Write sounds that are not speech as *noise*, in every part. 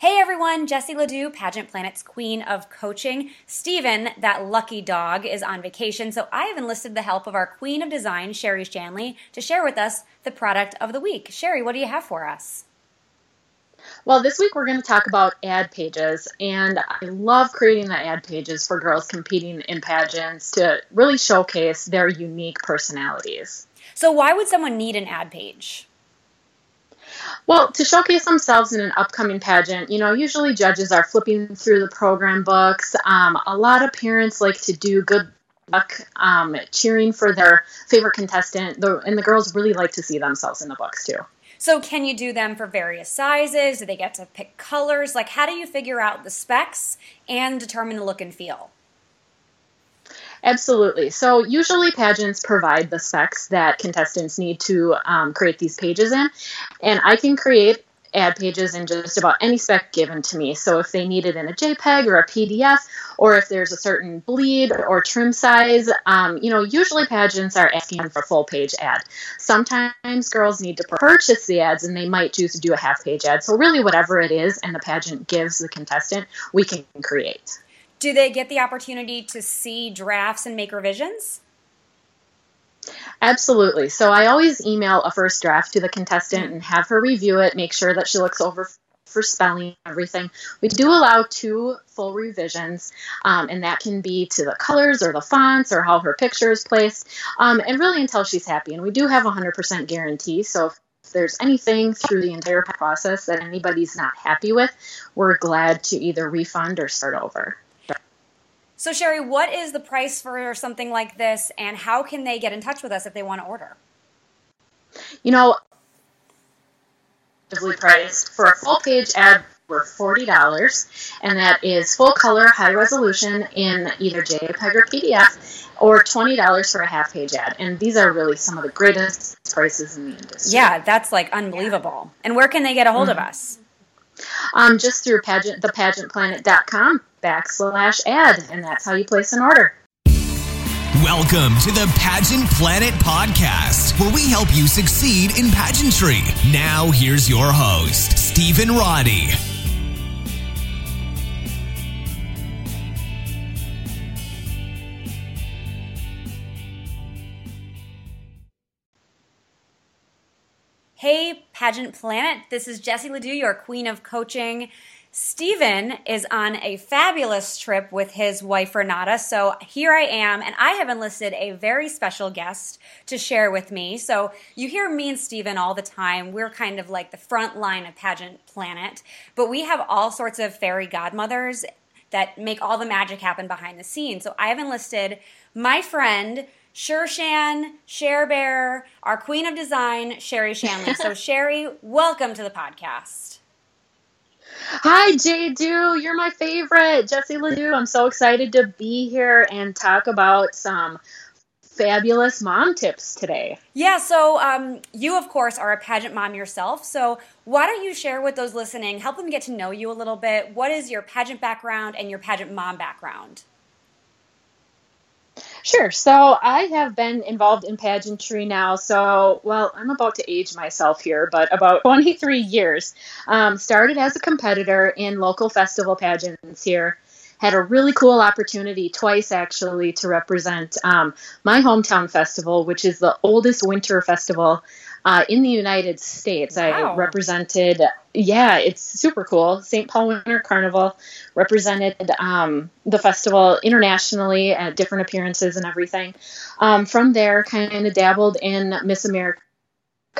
Hey everyone, Jessie Ledoux, Pageant Planet's queen of coaching. Steven, that lucky dog, is on vacation, so I have enlisted the help of our queen of design, Sherry Shanley, to share with us the product of the week. Sherry, what do you have for us? Well, this week we're going to talk about ad pages, and I love creating the ad pages for girls competing in pageants to really showcase their unique personalities. So, why would someone need an ad page? Well, to showcase themselves in an upcoming pageant, you know, usually judges are flipping through the program books. Um, a lot of parents like to do good luck um, cheering for their favorite contestant, the, and the girls really like to see themselves in the books too. So, can you do them for various sizes? Do they get to pick colors? Like, how do you figure out the specs and determine the look and feel? Absolutely. So usually pageants provide the specs that contestants need to um, create these pages in, and I can create ad pages in just about any spec given to me. So if they need it in a JPEG or a PDF, or if there's a certain bleed or trim size, um, you know, usually pageants are asking for full page ad. Sometimes girls need to purchase the ads and they might choose to do a half page ad. So really, whatever it is and the pageant gives the contestant, we can create. Do they get the opportunity to see drafts and make revisions? Absolutely. So I always email a first draft to the contestant and have her review it, make sure that she looks over for spelling everything. We do allow two full revisions, um, and that can be to the colors or the fonts or how her picture is placed, um, and really until she's happy. And we do have a 100% guarantee. So if there's anything through the entire process that anybody's not happy with, we're glad to either refund or start over. So, Sherry, what is the price for something like this, and how can they get in touch with us if they want to order? You know, priced for a full page ad for forty dollars, and that is full color, high resolution in either JPEG or PDF, or twenty dollars for a half page ad. And these are really some of the greatest prices in the industry. Yeah, that's like unbelievable. Yeah. And where can they get a hold mm-hmm. of us? Um, just through pageant thepageantplanet.com backslash ad, and that's how you place an order. Welcome to the Pageant Planet podcast, where we help you succeed in pageantry. Now, here's your host, Stephen Roddy. Hey, Pageant Planet. This is Jessie Ledoux, your queen of coaching. Steven is on a fabulous trip with his wife Renata. So here I am, and I have enlisted a very special guest to share with me. So you hear me and Steven all the time. We're kind of like the front line of Pageant Planet, but we have all sorts of fairy godmothers that make all the magic happen behind the scenes. So I have enlisted my friend, Shan, Cher Bear, our queen of design, Sherry Shanley. So, *laughs* Sherry, welcome to the podcast. Hi, Jay Do. You're my favorite. Jessie Ledoux. I'm so excited to be here and talk about some fabulous mom tips today. Yeah, so um, you, of course, are a pageant mom yourself. So why don't you share with those listening, help them get to know you a little bit? What is your pageant background and your pageant mom background? Sure. So I have been involved in pageantry now. So, well, I'm about to age myself here, but about *laughs* 23 years. Um, started as a competitor in local festival pageants here. Had a really cool opportunity twice actually to represent um, my hometown festival, which is the oldest winter festival uh, in the United States. Wow. I represented, yeah, it's super cool. St. Paul Winter Carnival represented um, the festival internationally at different appearances and everything. Um, from there, kind of dabbled in Miss America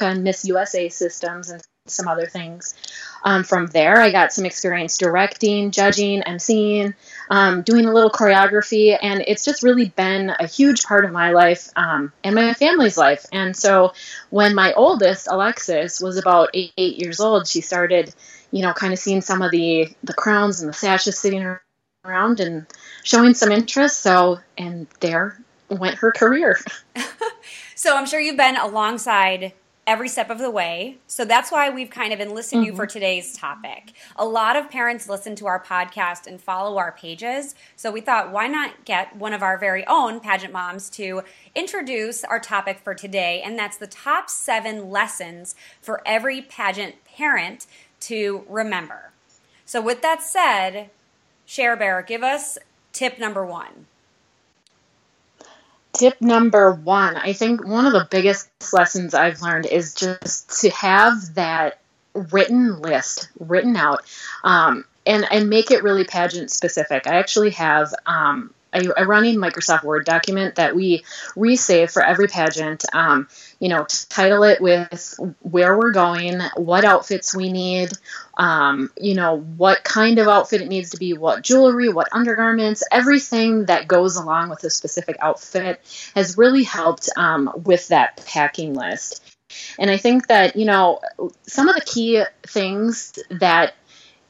and Miss USA systems and some other things. Um, from there, I got some experience directing, judging, emceeing, um, doing a little choreography, and it's just really been a huge part of my life um, and my family's life. And so, when my oldest, Alexis, was about eight, eight years old, she started, you know, kind of seeing some of the the crowns and the sashes sitting around and showing some interest. So, and there went her career. *laughs* so, I'm sure you've been alongside every step of the way. So that's why we've kind of enlisted mm-hmm. you for mm-hmm. today's topic. A lot of parents listen to our podcast and follow our pages. So we thought, why not get one of our very own pageant moms to introduce our topic for today? And that's the top seven lessons for every pageant parent to remember. So, with that said, Share Bear, give us tip number one. Tip number one I think one of the biggest lessons I've learned is just to have that written list written out um, and, and make it really pageant specific. I actually have um, a, a, running Microsoft Word document that we resave for every pageant. Um, you know, title it with where we're going, what outfits we need, um, you know, what kind of outfit it needs to be, what jewelry, what undergarments, everything that goes along with a specific outfit has really helped um, with that packing list. And I think that, you know, some of the key things that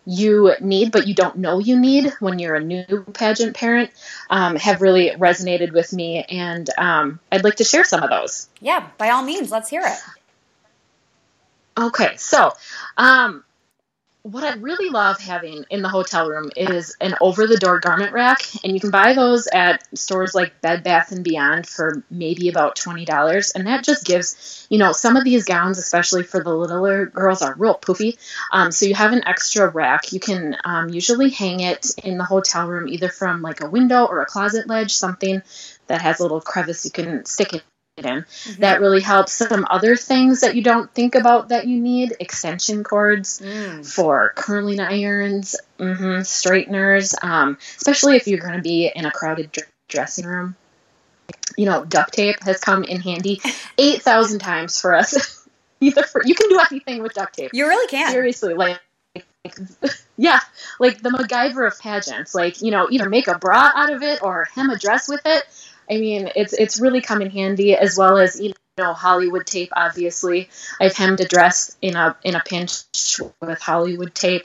you need but you don't know you need when you're a new pageant parent um, have really resonated with me and um, i'd like to share some of those yeah by all means let's hear it okay so um, what I really love having in the hotel room is an over the door garment rack, and you can buy those at stores like Bed Bath and Beyond for maybe about twenty dollars, and that just gives you know some of these gowns, especially for the littler girls, are real poofy. Um, so you have an extra rack. You can um, usually hang it in the hotel room either from like a window or a closet ledge, something that has a little crevice you can stick it in. Mm-hmm. That really helps. Some other things that you don't think about that you need extension cords mm. for curling irons, mm-hmm, straighteners, um, especially if you're going to be in a crowded dr- dressing room. You know, duct tape has come in handy *laughs* 8,000 times for us. *laughs* Either for, you can do anything with duct tape. You really can. Seriously, like *laughs* yeah, like the MacGyver of pageants. Like, you know, either make a bra out of it or hem a dress with it. I mean, it's it's really come in handy as well as you know Hollywood tape. Obviously, I've hemmed a dress in a in a pinch with Hollywood tape.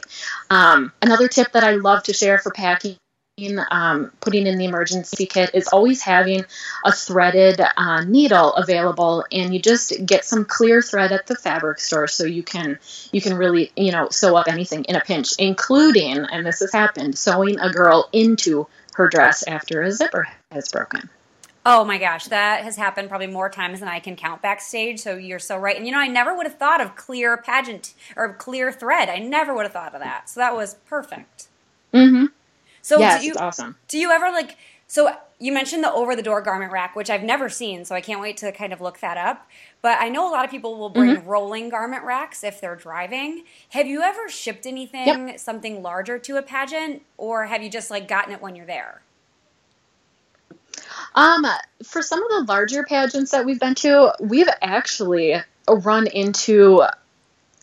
Um, another tip that I love to share for packing. Um, putting in the emergency kit is always having a threaded uh, needle available and you just get some clear thread at the fabric store so you can you can really you know sew up anything in a pinch including and this has happened sewing a girl into her dress after a zipper has broken Oh my gosh, that has happened probably more times than I can count backstage. So you're so right. And you know, I never would have thought of clear pageant or clear thread. I never would have thought of that. So that was perfect. Mm-hmm. So yes, do you, awesome. Do you ever like? So you mentioned the over the door garment rack, which I've never seen. So I can't wait to kind of look that up. But I know a lot of people will bring mm-hmm. rolling garment racks if they're driving. Have you ever shipped anything, yep. something larger to a pageant, or have you just like gotten it when you're there? Um, for some of the larger pageants that we've been to, we've actually run into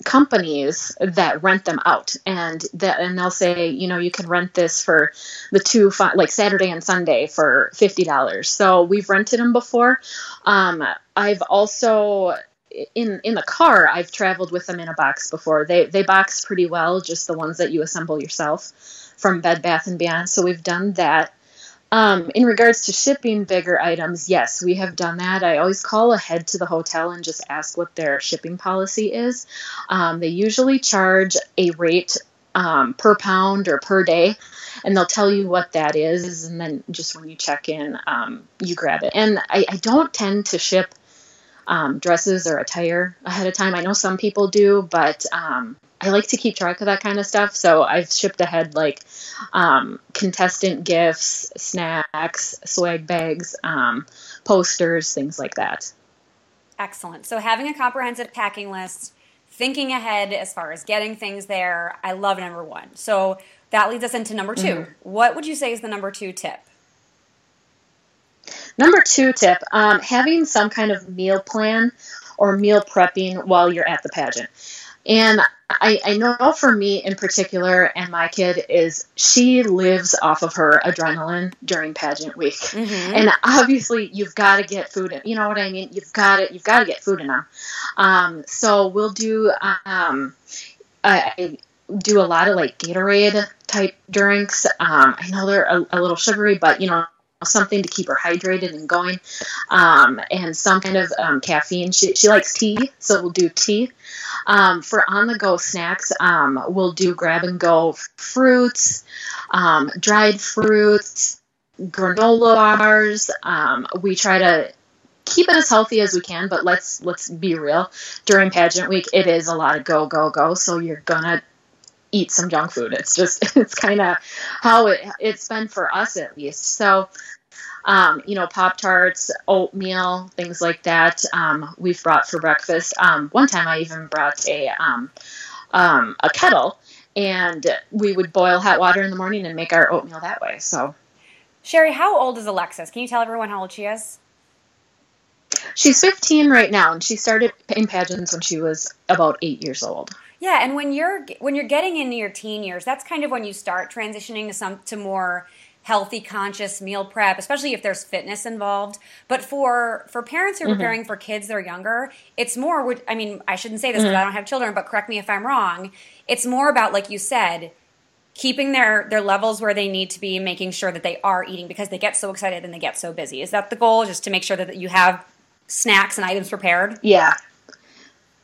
companies that rent them out and that and they'll say you know you can rent this for the two like saturday and sunday for $50 so we've rented them before. Um, i've also in in the car i've traveled with them in a box before. They they box pretty well just the ones that you assemble yourself from bed bath and beyond. So we've done that um, in regards to shipping bigger items, yes, we have done that. I always call ahead to the hotel and just ask what their shipping policy is. Um, they usually charge a rate um, per pound or per day, and they'll tell you what that is. And then just when you check in, um, you grab it. And I, I don't tend to ship um, dresses or attire ahead of time. I know some people do, but um, I like to keep track of that kind of stuff. So I've shipped ahead like um, contestant gifts, snacks, swag bags, um, posters, things like that. Excellent. So having a comprehensive packing list, thinking ahead as far as getting things there, I love number one. So that leads us into number 2 mm-hmm. What would you say is the number two tip? Number two tip um, having some kind of meal plan or meal prepping while you're at the pageant. And I, I know for me in particular, and my kid is she lives off of her adrenaline during pageant week, mm-hmm. and obviously you've got to get food. In, you know what I mean? You've got it. You've got to get food in them. Um, so we'll do. Um, I, I do a lot of like Gatorade type drinks. Um, I know they're a, a little sugary, but you know something to keep her hydrated and going, um, and some kind of um, caffeine. She, she likes tea, so we'll do tea. Um, for on the go snacks, um, we'll do grab and go fruits, um, dried fruits, granola bars. Um, we try to keep it as healthy as we can, but let's let's be real. During pageant week, it is a lot of go go go. So you're gonna eat some junk food. It's just *laughs* it's kind of how it it's been for us at least. So um, you know, Pop Tarts, oatmeal, things like that. Um, we've brought for breakfast. Um, one time, I even brought a um, um, a kettle, and we would boil hot water in the morning and make our oatmeal that way. So, Sherry, how old is Alexis? Can you tell everyone how old she is? She's 15 right now, and she started in pageants when she was about eight years old. Yeah, and when you're when you're getting into your teen years, that's kind of when you start transitioning to some to more healthy conscious meal prep especially if there's fitness involved. But for for parents who are mm-hmm. preparing for kids that are younger it's more i mean i shouldn't say this because mm-hmm. i don't have children but correct me if i'm wrong. It's more about like you said keeping their their levels where they need to be making sure that they are eating because they get so excited and they get so busy. Is that the goal? Just to make sure that you have snacks and items prepared? Yeah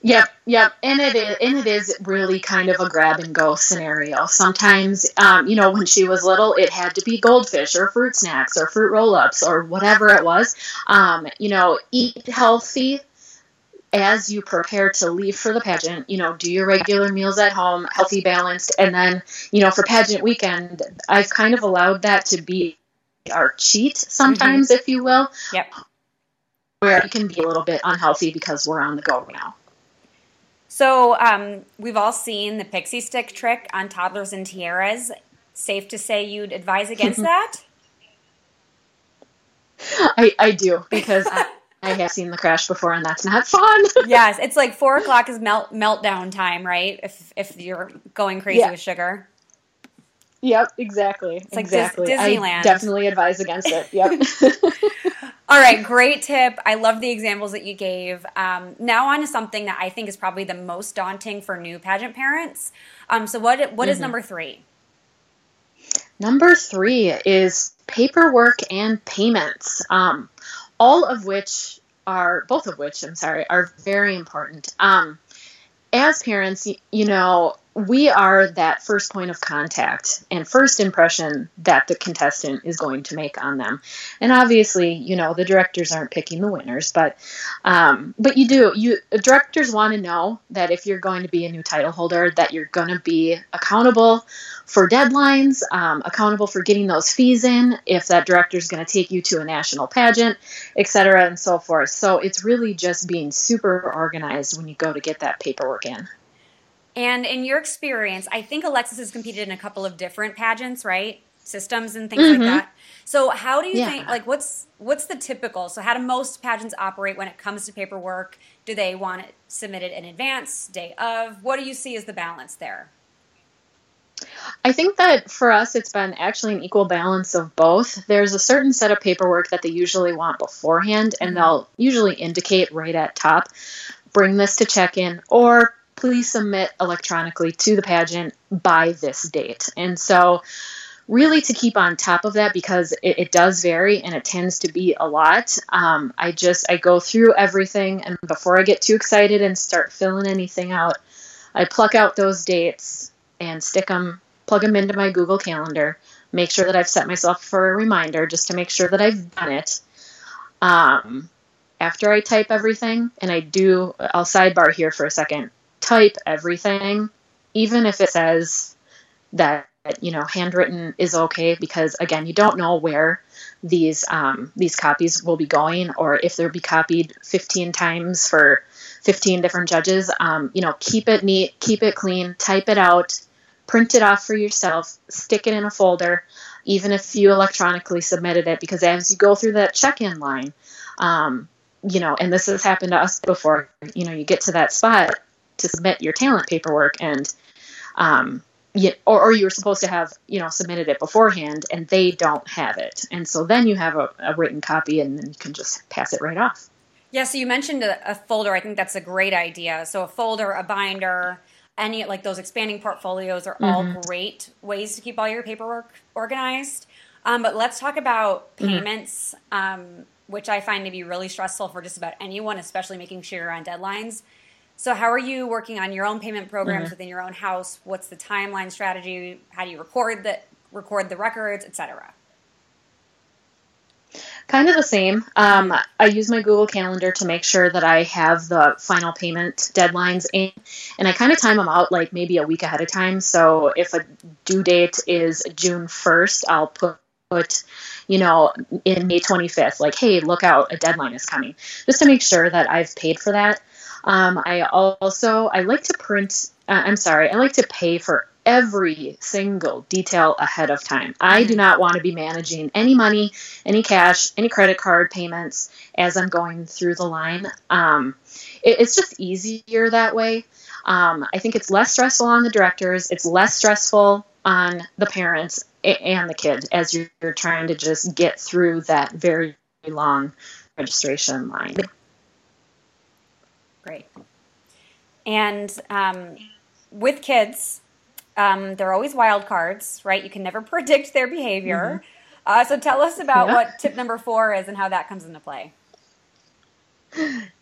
Yep, yep, and it is, and it is really kind of a grab and go scenario. Sometimes, um, you know, when she was little, it had to be goldfish or fruit snacks or fruit roll ups or whatever it was. Um, you know, eat healthy as you prepare to leave for the pageant. You know, do your regular meals at home, healthy, balanced, and then, you know, for pageant weekend, I've kind of allowed that to be our cheat sometimes, mm-hmm. if you will. Yep. Where it can be a little bit unhealthy because we're on the go now. So um, we've all seen the pixie stick trick on toddlers and tiaras. Safe to say you'd advise against *laughs* that? I, I do because I, I have seen the crash before, and that's not fun. *laughs* yes, it's like four o'clock is melt meltdown time, right? If if you're going crazy yeah. with sugar. Yep, exactly. It's like exactly. Dis- Disneyland. I definitely advise against it. Yep. *laughs* All right, great tip. I love the examples that you gave. Um, now on to something that I think is probably the most daunting for new pageant parents. Um, so what what mm-hmm. is number three? Number three is paperwork and payments, um, all of which are both of which I'm sorry are very important. Um, as parents, you, you know, we are that first point of contact and first impression that the contestant is going to make on them. And obviously, you know, the directors aren't picking the winners, but um, but you do. You directors want to know that if you're going to be a new title holder, that you're going to be accountable for deadlines, um, accountable for getting those fees in, if that director is going to take you to a national pageant, etc., and so forth. So it's really just being super organized when you go to get that paperwork in. And in your experience, I think Alexis has competed in a couple of different pageants, right? Systems and things mm-hmm. like that. So how do you yeah. think like what's what's the typical? So how do most pageants operate when it comes to paperwork? Do they want it submitted in advance, day of? What do you see as the balance there? I think that for us, it's been actually an equal balance of both. There's a certain set of paperwork that they usually want beforehand, and mm-hmm. they'll usually indicate right at top bring this to check in or please submit electronically to the pageant by this date. And so, really, to keep on top of that because it, it does vary and it tends to be a lot. Um, I just I go through everything, and before I get too excited and start filling anything out, I pluck out those dates and stick them, plug them into my Google Calendar. Make sure that I've set myself for a reminder just to make sure that I've done it. Um, after I type everything, and I do, I'll sidebar here for a second type everything, even if it says that you know handwritten is okay because again you don't know where these um, these copies will be going or if they'll be copied 15 times for 15 different judges. Um, you know keep it neat keep it clean type it out print it off for yourself stick it in a folder even if you electronically submitted it because as you go through that check-in line um, you know and this has happened to us before you know you get to that spot to submit your talent paperwork and um, you, or, or you were supposed to have you know submitted it beforehand and they don't have it and so then you have a, a written copy and then you can just pass it right off yeah so you mentioned a, a folder i think that's a great idea so a folder a binder any like those expanding portfolios are all mm-hmm. great ways to keep all your paperwork organized um, but let's talk about mm-hmm. payments mm-hmm. um, which i find to be really stressful for just about anyone especially making sure you're on deadlines so, how are you working on your own payment programs mm-hmm. within your own house? What's the timeline strategy? How do you record the record the records, etc.? kind of the same. Um, I use my Google Calendar to make sure that I have the final payment deadlines in, and I kind of time them out like maybe a week ahead of time. So if a due date is June 1st, I'll put, put you know, in May 25th, like, hey, look out, a deadline is coming, just to make sure that I've paid for that. Um, I also I like to print. Uh, I'm sorry, I like to pay for every single detail ahead of time. I do mm-hmm. not want to be managing any money, any cash, any credit card payments as I'm going through the line. Um, it, it's just easier that way. Um, I think it's less stressful on the directors. It's less stressful on the parents and the kid as you're, you're trying to just get through that very long registration line. Great. And um, with kids, um, they're always wild cards, right? You can never *laughs* predict their behavior. Mm-hmm. Uh, so tell us about yeah. what tip number four is and how that comes into play.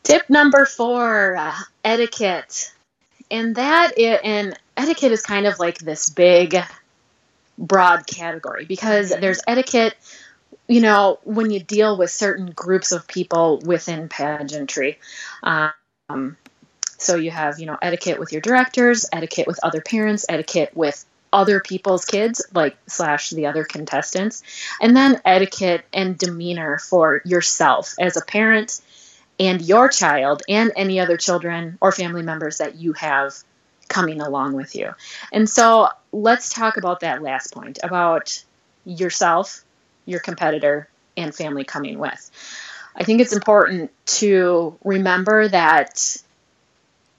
Tip number four uh, etiquette. And that is, and etiquette is kind of like this big, broad category because mm-hmm. there's etiquette you know, when you deal with certain groups of people within pageantry. Um, Um, so you have, you know, etiquette with your directors, etiquette with other parents, etiquette with other people's kids, like slash the other contestants, and then etiquette and demeanor for yourself as a parent and your child and any other children or family members that you have coming along with you. And so let's talk about that last point about yourself, your competitor, and family coming with. I think it's important to remember that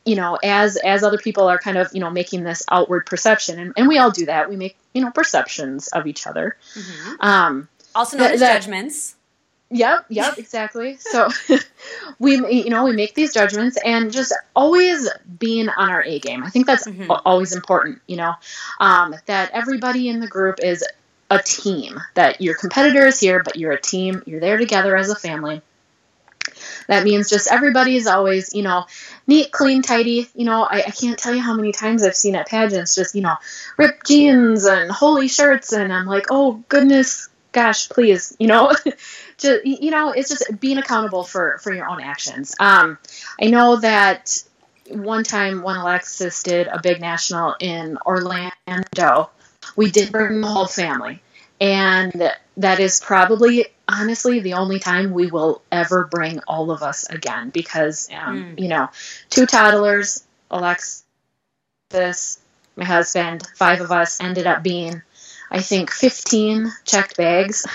you know as as other people are kind of you know making this outward perception and, and we all do that. We make you know perceptions of each other. Mm-hmm. um also known as judgments. Yep yep *laughs* exactly. So *laughs* we you know we make these judgments and just always being on our a game. I think that's mm-hmm. always important you know. Um, that everybody in the group is a team that your competitor is here but you're a team you're there together as a family that means just everybody is always, you know, neat, clean, tidy. You know, I, I can't tell you how many times I've seen at pageants just, you know, ripped jeans and holy shirts. And I'm like, oh, goodness, gosh, please, *laughs* you know, just, you know, it's just being accountable for, for your own actions. Um, I know that one time when Alexis did a big national in Orlando, we did bring the whole family. And that is probably honestly the only time we will ever bring all of us again because um, mm. you know two toddlers alexis my husband five of us ended up being i think 15 checked bags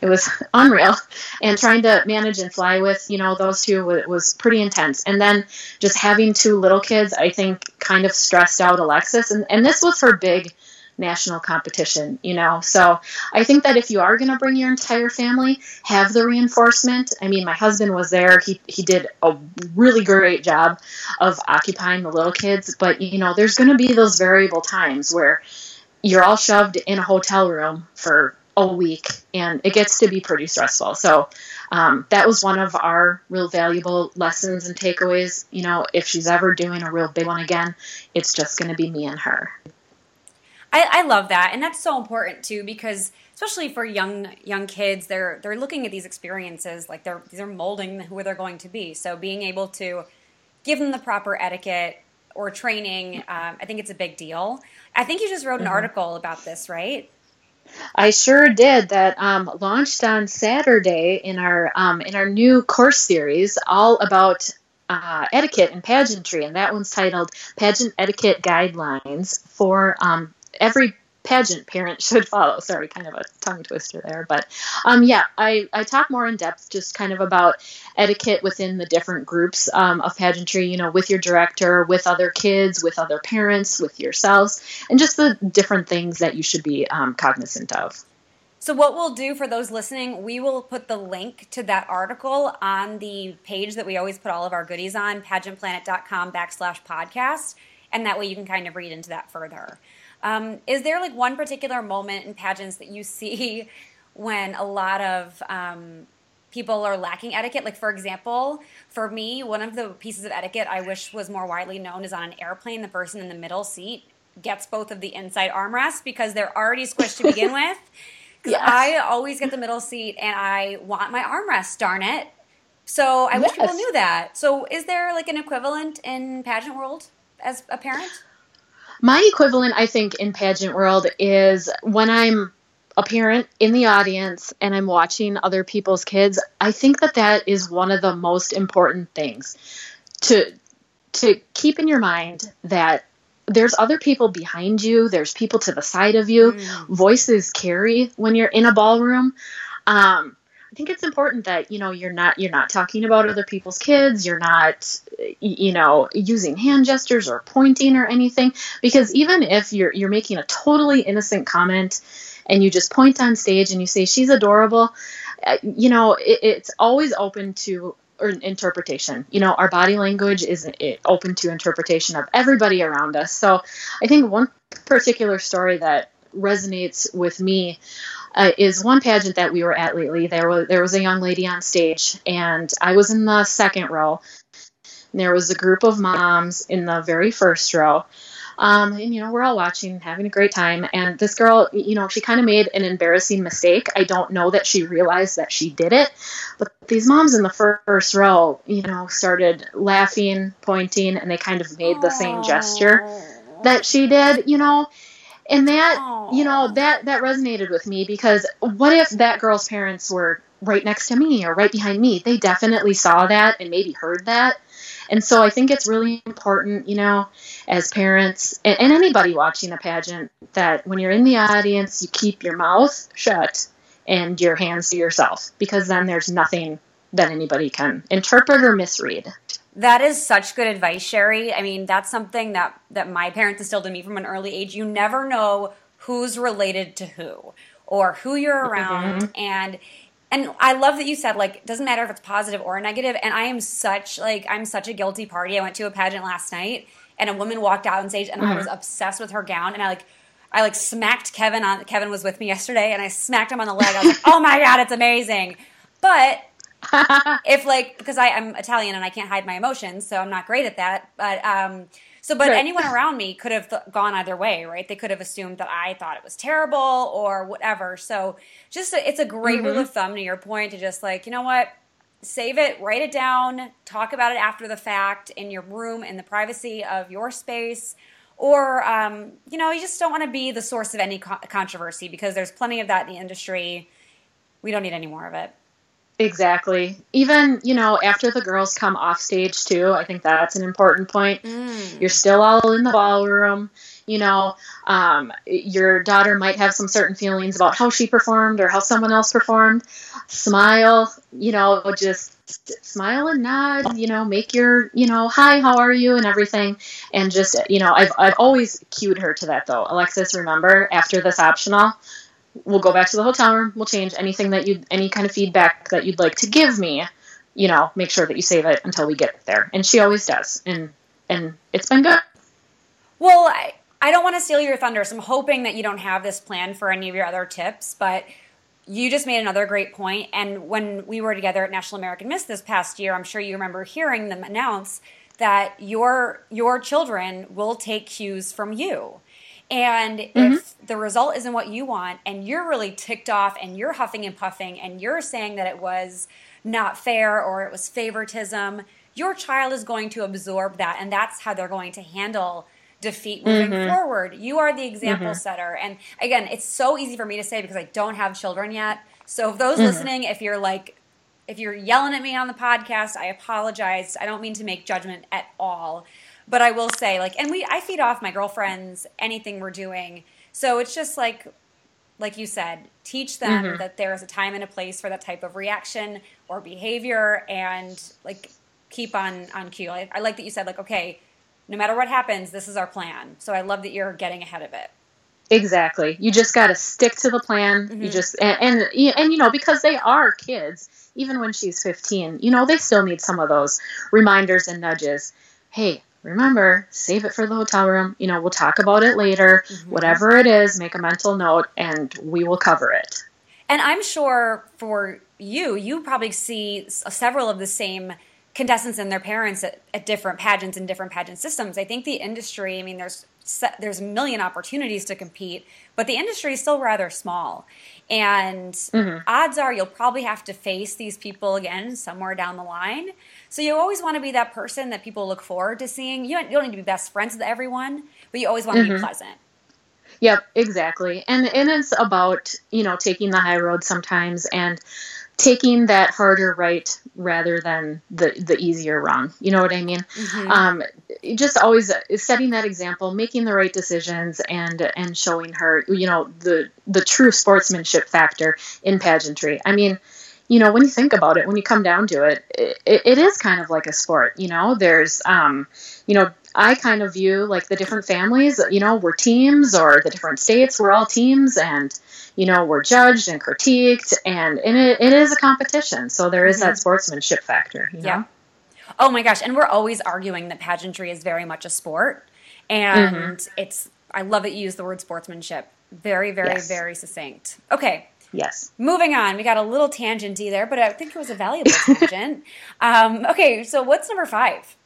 it was *laughs* unreal and trying to manage and fly with you know those two was pretty intense and then just having two little kids i think kind of stressed out alexis and, and this was her big national competition, you know. So I think that if you are going to bring your entire family, have the reinforcement. I mean, my husband was there. He he did a really great job of occupying the little kids, but you know, there's going to be those variable times where you're all shoved in a hotel room for a week and it gets to be pretty stressful. So um, that was one of our real valuable lessons and takeaways. You know, if she's ever doing a real big one again, it's just going to be me and her. I, I love that, and that's so important too because especially for young young kids, they're they're looking at these experiences like they're they're molding who they're going to be. So being able to give them the proper etiquette or training, um, I think it's a big deal. I think you just wrote an mm-hmm. article about this, right? I sure did. That um, launched on Saturday in our um, in our new course series, all about uh, etiquette and pageantry, and that one's titled "Pageant Etiquette Guidelines for um, every pageant parent *laughs* should follow. Sorry, kind of a tongue twister there, but um, yeah, I, I talk more in depth just kind of about etiquette within the different groups um, of pageantry. You know, with your director, with other kids, with other parents, with yourselves, and just the different things that you should be um, cognizant of. So, what we'll do for those listening, we will put the link to that article on the page that we always put all of our goodies on, pageantplanet.com backslash podcast. And that way you can kind of read into that further. Um, is there like one particular moment in pageants that you see *laughs* when a lot of um, people are lacking etiquette? Like, for example, for me, one of the pieces of etiquette I wish was more widely known is on an airplane, the person in the middle seat gets both of the inside armrests because they're already squished to begin *laughs* with. Yes. I always get the middle seat and I want my armrest, darn it. So I yes. wish people knew that. So is there like an equivalent in pageant world as a parent? My equivalent, I think, in pageant world is when I'm a parent in the audience and I'm watching other people's kids. I think that that is one of the most important things to to keep in your mind that there's other people behind you, there's people to the side of you. Mm. Voices carry when you're in a ballroom. Um, I think it's important that you know you're not you're not talking about other people's kids. You're not you know using hand gestures or pointing or anything because even if you're you're making a totally innocent comment and you just point on stage and you say she's adorable, uh, you know it, it's always open to interpretation. You know, our body language is open to interpretation of everybody around us. So I think one particular story that resonates with me uh, is one pageant that we were at lately. There was there was a young lady on stage, and I was in the second row. There was a group of moms in the very first row, um, and you know, we're all watching, having a great time. And this girl, you know, she kind of made an embarrassing mistake. I don't know that she realized that she did it, but these moms in the first row, you know, started laughing, pointing, and they kind of made the same gesture that she did, you know. And that, you know, that that resonated with me because what if that girl's parents were right next to me or right behind me? They definitely saw that and maybe heard that. And so I think it's really important, you know, as parents and, and anybody watching a pageant that when you're in the audience, you keep your mouth shut and your hands to yourself because then there's nothing that anybody can interpret or misread. That is such good advice, Sherry. I mean, that's something that that my parents instilled in me from an early age. You never know who's related to who or who you're around mm-hmm. and and I love that you said like it doesn't matter if it's positive or negative and I am such like I'm such a guilty party. I went to a pageant last night and a woman walked out on stage and mm-hmm. I was obsessed with her gown and I like I like smacked Kevin on Kevin was with me yesterday and I smacked him on the leg. I was like, *laughs* "Oh my god, it's amazing." But *laughs* if like because I, am Italian and I can't hide my emotions, so I'm not great at that. But um, so but right. anyone around me could have th- gone either way, right? They could have assumed that I thought it was terrible or whatever. So just a, it's a great mm-hmm. rule of thumb to your point to just like you know what save it, write it down, talk about it after the fact in your room in the privacy of your space. Or, um, you know, you just don't want to be the source of any co- controversy because there's plenty of that in the industry. We don't need any more of it. Exactly. Even, you know, after the girls come off stage, too, I think that's an important point. Mm. You're still all in the ballroom you know um, your daughter might have some certain feelings about how she performed or how someone else performed smile you know just smile and nod you know make your you know hi how are you and everything and just you know i've, I've always cued her to that though alexis remember after this optional we'll go back to the hotel room we'll change anything that you any kind of feedback that you'd like to give me you know make sure that you save it until we get there and she always does and and it's been good well I, I don't want to steal your thunder, so I'm hoping that you don't have this plan for any of your other tips, but you just made another great point. And when we were together at National American Miss this past year, I'm sure you remember hearing them announce that your your children will take cues from you. And mm-hmm. if the result isn't what you want and you're really ticked off and you're huffing and puffing and you're saying that it was not fair or it was favoritism, your child is going to absorb that and that's how they're going to handle defeat moving mm-hmm. forward. You are the example mm-hmm. setter. And again, it's so easy for me to say because I don't have children yet. So if those mm-hmm. listening, if you're like if you're yelling at me on the podcast, I apologize. I don't mean to make judgment at all. But I will say like and we I feed off my girlfriends anything we're doing. So it's just like like you said, teach them mm-hmm. that there is a time and a place for that type of reaction or behavior and like keep on on cue. I, I like that you said like okay, no matter what happens, this is our plan. So I love that you're getting ahead of it. Exactly. You just got to stick to the plan. Mm-hmm. You just and, and and you know because they are kids, even when she's 15, you know they still need some of those reminders and nudges. Hey, remember, save it for the hotel room. You know, we'll talk about it later. Mm-hmm. Whatever it is, make a mental note and we will cover it. And I'm sure for you, you probably see several of the same contestants and their parents at, at different pageants and different pageant systems. I think the industry, I mean, there's there's a million opportunities to compete, but the industry is still rather small. And mm-hmm. odds are you'll probably have to face these people again somewhere down the line. So you always want to be that person that people look forward to seeing. You don't, you don't need to be best friends with everyone, but you always want to mm-hmm. be pleasant. Yep, exactly. And and it's about, you know, taking the high road sometimes and taking that harder right rather than the the easier wrong. You know what I mean? Mm-hmm. Um, just always setting that example, making the right decisions, and and showing her, you know, the the true sportsmanship factor in pageantry. I mean, you know, when you think about it, when you come down to it, it, it is kind of like a sport. You know, there's, um, you know, I kind of view like the different families, you know, we're teams, or the different states, we're all teams, and you know, we're judged and critiqued, and, and it, it is a competition. So there is mm-hmm. that sportsmanship factor. You know? Yeah. Oh my gosh. And we're always arguing that pageantry is very much a sport. And mm-hmm. it's, I love that you use the word sportsmanship. Very, very, yes. very succinct. Okay. Yes. Moving on. We got a little tangenty there, but I think it was a valuable *laughs* tangent. um, okay. So what's number five?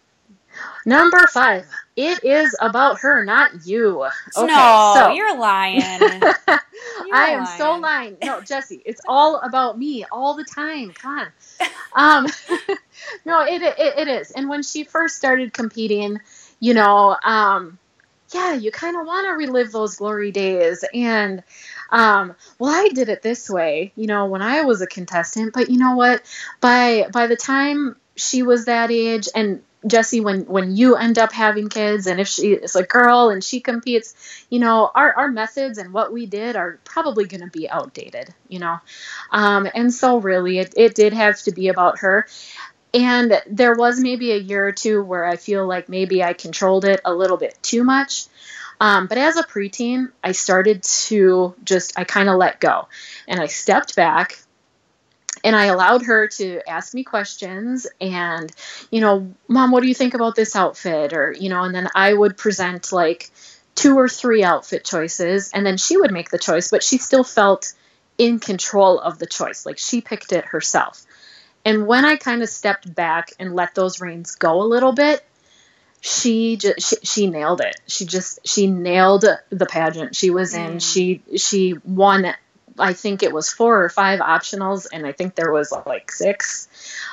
Number five. It is about her, not you. Okay, no, so. you're lying. *laughs* you're I am lying. so lying. No, Jessie, it's all about me all the time. Come on. Um, *laughs* no, it, it it is. And when she first started competing, you know, um, yeah, you kind of want to relive those glory days. And um, well, I did it this way, you know, when I was a contestant. But you know what? By by the time she was that age, and Jessie, when when you end up having kids, and if she is a girl and she competes, you know, our our methods and what we did are probably going to be outdated, you know, um, and so really, it it did have to be about her. And there was maybe a year or two where I feel like maybe I controlled it a little bit too much. Um, but as a preteen, I started to just, I kind of let go. And I stepped back and I allowed her to ask me questions and, you know, mom, what do you think about this outfit? Or, you know, and then I would present like two or three outfit choices and then she would make the choice, but she still felt in control of the choice. Like she picked it herself. And when I kind of stepped back and let those reins go a little bit, she just she, she, nailed it. She just she nailed the pageant she was in. Mm. She she won I think it was four or five optionals, and I think there was like six.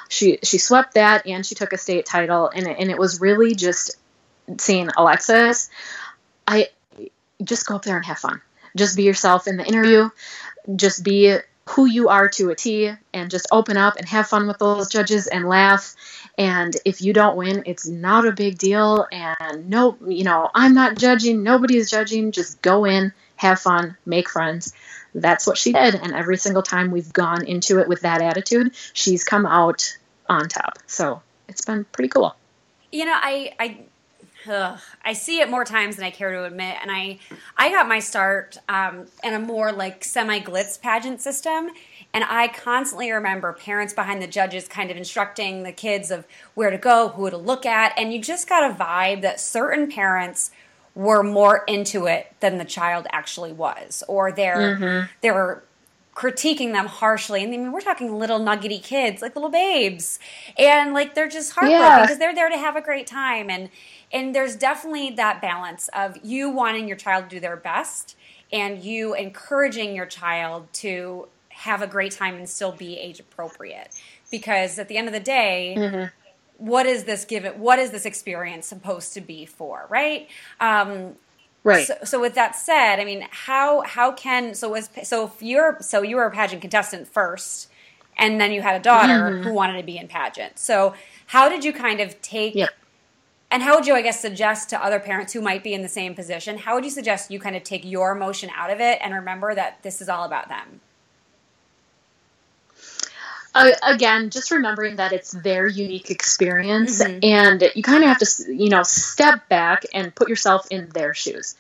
She she swept that, and she took a state title, and it, and it was really just saying, Alexis, I just go up there and have fun. Just be yourself in the interview. Just be who you are to a T, and just open up and have fun with those judges and laugh. And if you don't win, it's not a big deal. And no, you know, I'm not judging. Nobody's judging. Just go in, have fun, make friends that's what she did. And every single time we've gone into it with that attitude, she's come out on top. So it's been pretty cool. You know, I, I, Ugh, I see it more times than I care to admit, and I I got my start um, in a more like semi glitz pageant system, and I constantly remember parents behind the judges kind of instructing the kids of where to go, who to look at, and you just got a vibe that certain parents were more into it than the child actually was, or they're mm-hmm. they were critiquing them harshly. And I mean, we're talking little nuggety kids, like little babes, and like they're just heartbroken yeah. because they're there to have a great time. And and there's definitely that balance of you wanting your child to do their best and you encouraging your child to have a great time and still be age appropriate. Because at the end of the day, mm-hmm what is this given what is this experience supposed to be for right um, right so, so, with that said i mean how how can so was so if you're so you were a pageant contestant first and then you had a daughter mm-hmm. who wanted to be in pageant so how did you kind of take yep. And how would you i guess suggest to other parents who might be in the same position how would you suggest you kind of take your emotion out of it and remember that this is all about them uh, again, just remembering that it's their unique experience, mm-hmm. and you kind of have to, you know, step back and put yourself in their shoes,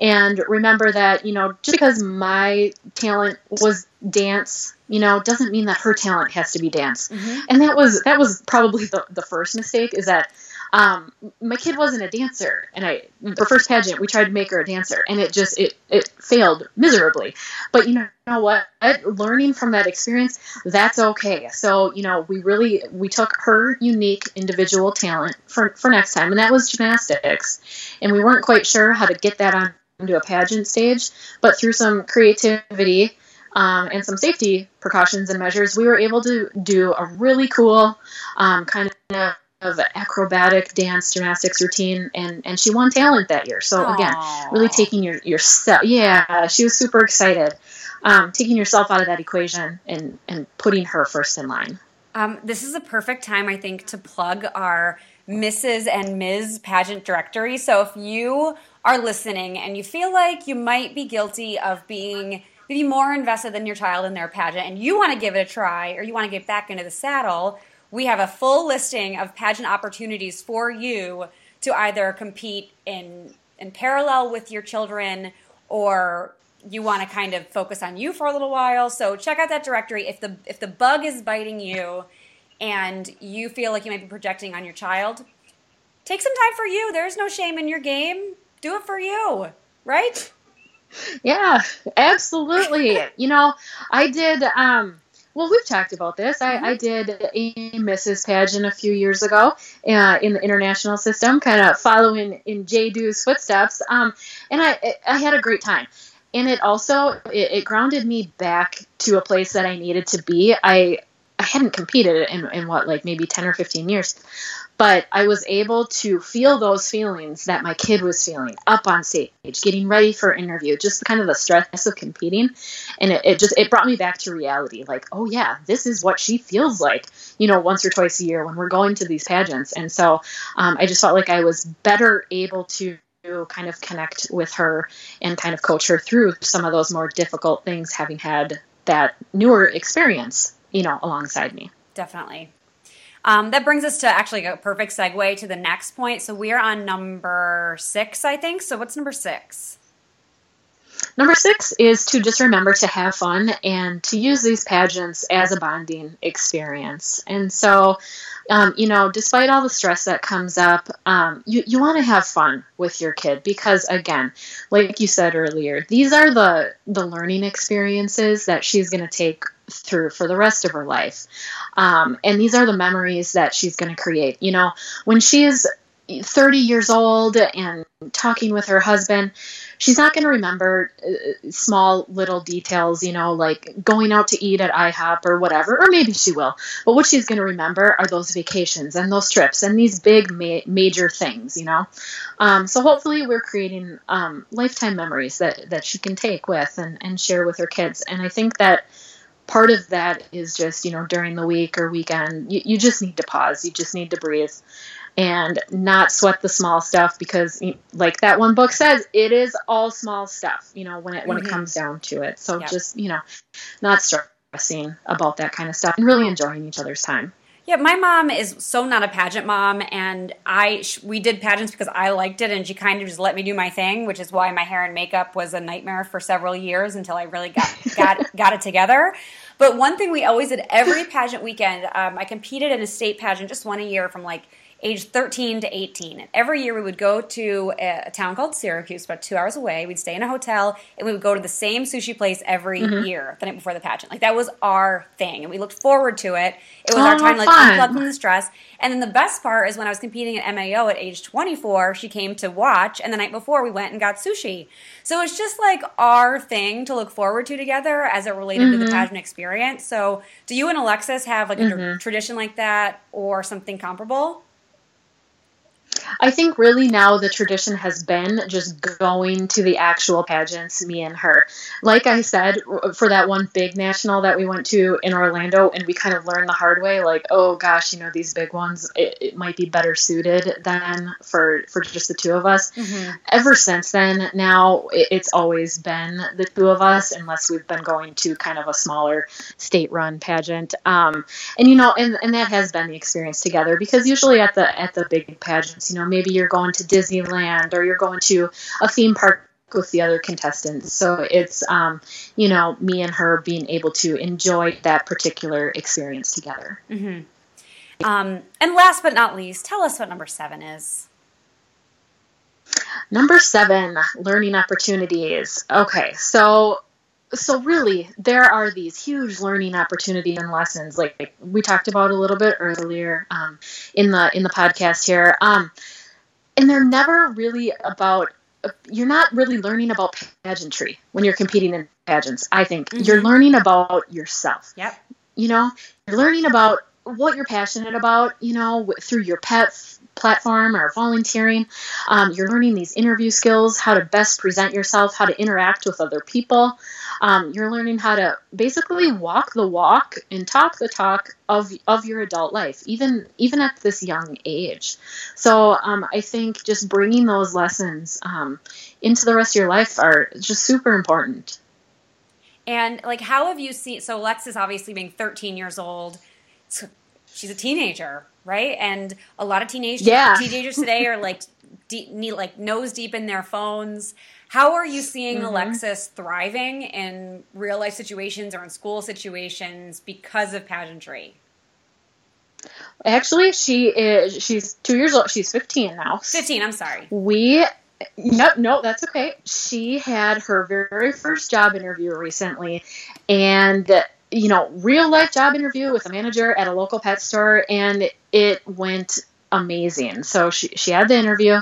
and remember that, you know, just because my talent was dance, you know, doesn't mean that her talent has to be dance. Mm-hmm. And that was that was probably the, the first mistake is that um, my kid wasn't a dancer, and I the first pageant we tried to make her a dancer, and it just it it failed miserably. But you know, what? Learning from that experience, that's okay. So you know, we really we took her unique individual talent for for next time, and that was gymnastics, and we weren't quite sure how to get that on into a pageant stage, but through some creativity um, and some safety precautions and measures, we were able to do a really cool um, kind of of acrobatic dance gymnastics routine and and she won talent that year. So again really taking your yourself yeah she was super excited. Um, taking yourself out of that equation and and putting her first in line. Um, this is a perfect time i think to plug our mrs and ms. pageant directory. So if you are listening and you feel like you might be guilty of being maybe more invested than your child in their pageant and you want to give it a try or you want to get back into the saddle, we have a full listing of pageant opportunities for you to either compete in in parallel with your children or you want to kind of focus on you for a little while. So check out that directory. If the if the bug is biting you and you feel like you might be projecting on your child, take some time for you. There's no shame in your game do it for you, right? Yeah, absolutely. *laughs* you know, I did. Um, well, we've talked about this. I, I mm-hmm. did a Mrs. pageant a few years ago uh, in the international system, kind of following in Jay Du's footsteps. Um, and I, I had a great time. And it also it, it grounded me back to a place that I needed to be. I I hadn't competed in, in what like maybe 10 or 15 years but I was able to feel those feelings that my kid was feeling up on stage, getting ready for interview, just kind of the stress of competing. And it, it, just, it brought me back to reality. Like, oh yeah, this is what she feels like, you know, once or twice a year when we're going to these pageants. And so um, I just felt like I was better able to kind of connect with her and kind of coach her through some of those more difficult things, having had that newer experience, you know, alongside me. Definitely. Um, that brings us to actually a perfect segue to the next point. So we are on number six, I think. So what's number six? Number six is to just remember to have fun and to use these pageants as a bonding experience. And so, um, you know, despite all the stress that comes up, um, you, you want to have fun with your kid because, again, like you said earlier, these are the, the learning experiences that she's going to take through for the rest of her life. Um, and these are the memories that she's going to create. You know, when she is 30 years old and talking with her husband, she's not going to remember uh, small little details, you know, like going out to eat at IHOP or whatever, or maybe she will. But what she's going to remember are those vacations and those trips and these big ma- major things, you know. Um, so hopefully we're creating um, lifetime memories that, that she can take with and, and share with her kids. And I think that part of that is just you know during the week or weekend you, you just need to pause you just need to breathe and not sweat the small stuff because like that one book says it is all small stuff you know when it when mm-hmm. it comes down to it so yep. just you know not stressing about that kind of stuff and really enjoying each other's time yeah, my mom is so not a pageant mom, and I we did pageants because I liked it, and she kind of just let me do my thing, which is why my hair and makeup was a nightmare for several years until I really got *laughs* got got it together. But one thing we always did every pageant weekend, um, I competed in a state pageant, just one a year from like age 13 to 18. And every year we would go to a, a, town called Syracuse, about two hours away. We'd stay in a hotel and we would go to the same sushi place every mm-hmm. year the night before the pageant. Like that was our thing. And we looked forward to it. It was oh, our time to like unplug from the stress. And then the best part is when I was competing at MAO at age 24, she came to watch. And the night before we went and got sushi. So it's just like our thing to look forward to together as it related mm-hmm. to the mm-hmm. pageant experience. So do you and Alexis have like a mm-hmm. tradition like that or something comparable? I think really now the tradition has been just going to the actual pageants, me and her. Like I said, for that one big national that we went to in Orlando, and we kind of learned the hard way, like, oh gosh, you know, these big ones, it, it might be better suited than for for just the two of us. Mm-hmm. Ever since then, now it, it's always been the two of us, unless we've been going to kind of a smaller state-run pageant. Um, and you know, and, and that has been the experience together because usually at the at the big pageants, you know, maybe you're going to Disneyland or you're going to a theme park with the other contestants. So it's, um, you know, me and her being able to enjoy that particular experience together. Mm-hmm. Um, and last but not least, tell us what number seven is. Number seven, learning opportunities. Okay, so so really there are these huge learning opportunities and lessons like, like we talked about a little bit earlier um, in the in the podcast here. Um, and they're never really about you're not really learning about pageantry when you're competing in pageants i think. Mm-hmm. you're learning about yourself. Yep. You know you're learning about what you're passionate about you know through your pet platform or volunteering um, you're learning these interview skills how to best present yourself how to interact with other people um, you're learning how to basically walk the walk and talk the talk of of your adult life, even even at this young age. So um, I think just bringing those lessons um, into the rest of your life are just super important. And like, how have you seen? So Alexis, obviously being 13 years old, she's a teenager, right? And a lot of teenage yeah. *laughs* teenagers today are like deep, like nose deep in their phones. How are you seeing mm-hmm. Alexis thriving in real life situations or in school situations because of pageantry? Actually, she is. She's two years old. She's fifteen now. Fifteen. I'm sorry. We. Yep. No, that's okay. She had her very first job interview recently, and you know, real life job interview with a manager at a local pet store, and it went amazing. So she she had the interview.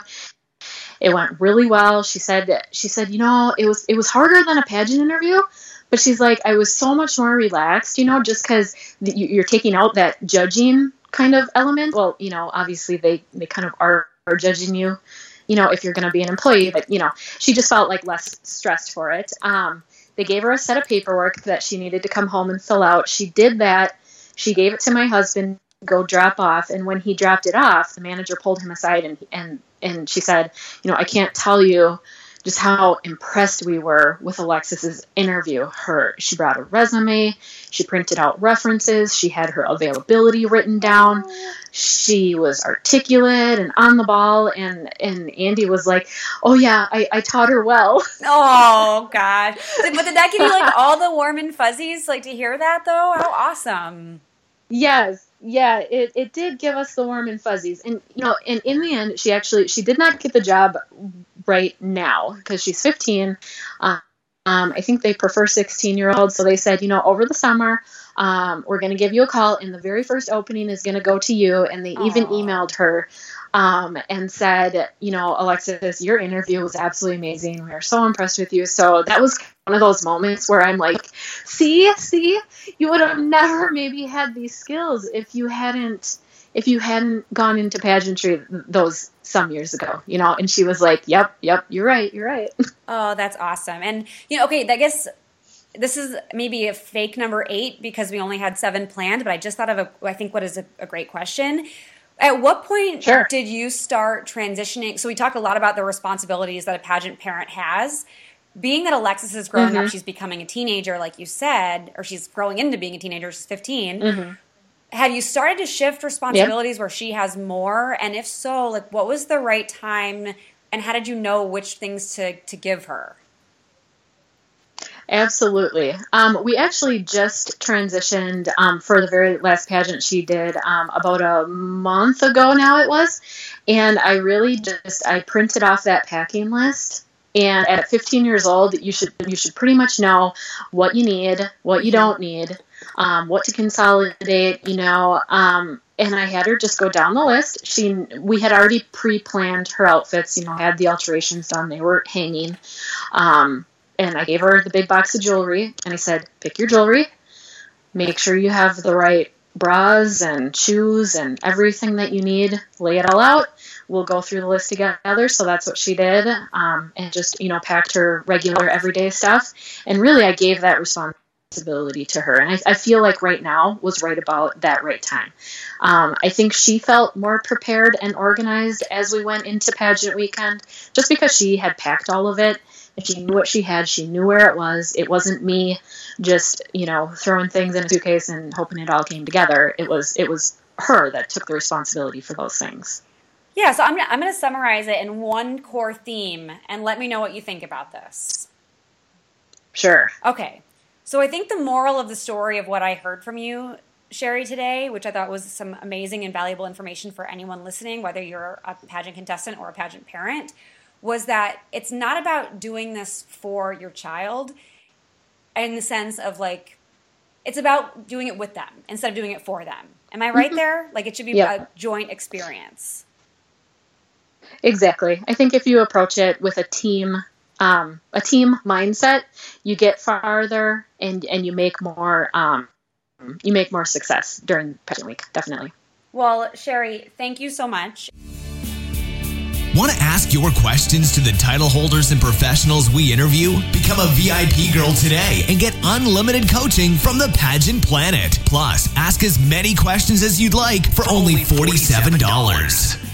It went really well. She said she said, you know, it was it was harder than a pageant interview, but she's like, I was so much more relaxed, you know, just because you're taking out that judging kind of element. Well, you know, obviously they they kind of are, are judging you, you know, if you're going to be an employee, but you know, she just felt like less stressed for it. Um, they gave her a set of paperwork that she needed to come home and fill out. She did that. She gave it to my husband go drop off and when he dropped it off the manager pulled him aside and and and she said, you know, I can't tell you just how impressed we were with Alexis's interview. Her she brought a resume, she printed out references, she had her availability written down. She was articulate and on the ball and and Andy was like, "Oh yeah, I, I taught her well." *laughs* Oh gosh. But did that give you like *laughs* all the warm and fuzzies like to hear that though? How awesome. Yes, yeah, it, it did give us the warm and fuzzies. And, you know, and in the end, she actually, she did not get the job right now because she's 15. Uh, um, I think they prefer 16 year olds. So they said, you know, over the summer, um, we're going to give you a call, and the very first opening is going to go to you. And they Aww. even emailed her um, and said, you know, Alexis, your interview was absolutely amazing. We are so impressed with you. So that was one of those moments where I'm like, see, see, you would have never maybe had these skills if you hadn't if you hadn't gone into pageantry those some years ago, you know. And she was like, "Yep, yep, you're right, you're right." *laughs* Oh, that's awesome. And you know, okay, I guess this is maybe a fake number eight because we only had seven planned. But I just thought of a, I think, what is a, a great question. At what point sure. did you start transitioning? So we talk a lot about the responsibilities that a pageant parent has being that Alexis is growing mm-hmm. up, she's becoming a teenager, like you said, or she's growing into being a teenager. She's 15. Mm-hmm. Have you started to shift responsibilities yep. where she has more? And if so, like what was the right time and how did you know which things to, to give her? Absolutely. Um, we actually just transitioned um, for the very last pageant she did um, about a month ago now it was. And I really just, I printed off that packing list and at 15 years old, you should you should pretty much know what you need, what you don't need, um, what to consolidate. You know, um, and I had her just go down the list. She we had already pre-planned her outfits. You know, had the alterations done; they were hanging. Um, and I gave her the big box of jewelry, and I said, "Pick your jewelry. Make sure you have the right bras and shoes and everything that you need. Lay it all out." we'll go through the list together. So that's what she did, um, and just you know packed her regular everyday stuff. And really, I gave that responsibility to her, and I, I feel like right now was right about that right time. Um, I think she felt more prepared and organized as we went into pageant weekend, just because she had packed all of it. And she knew what she had. She knew where it was. It wasn't me just, you know, throwing things in a suitcase and hoping it all came together. It was it was her that took the responsibility for those things. Yeah, so I'm, I'm going to summarize it in one core theme and let me know what you think about this. Sure. Okay. So I think the moral of the story of what I heard from you Sherry today, which I thought was some amazing and valuable information for anyone listening, whether you're a pageant contestant or a pageant parent, was that it's not about doing this for your child in the sense of like, it's about doing it with them instead of doing it for them. Am I right mm-hmm. there? Like it should be a joint experience. Exactly. I think if you approach it with a team um, a team mindset, you get farther and and you make more um, you make more success during pageant week. Definitely. Well, Sherry, thank you so much. Want to ask your questions to the title holders and professionals we interview? Become a VIP girl today and get unlimited coaching from the Pageant Planet. Plus, ask as many questions as you'd like for, for only $47. $47.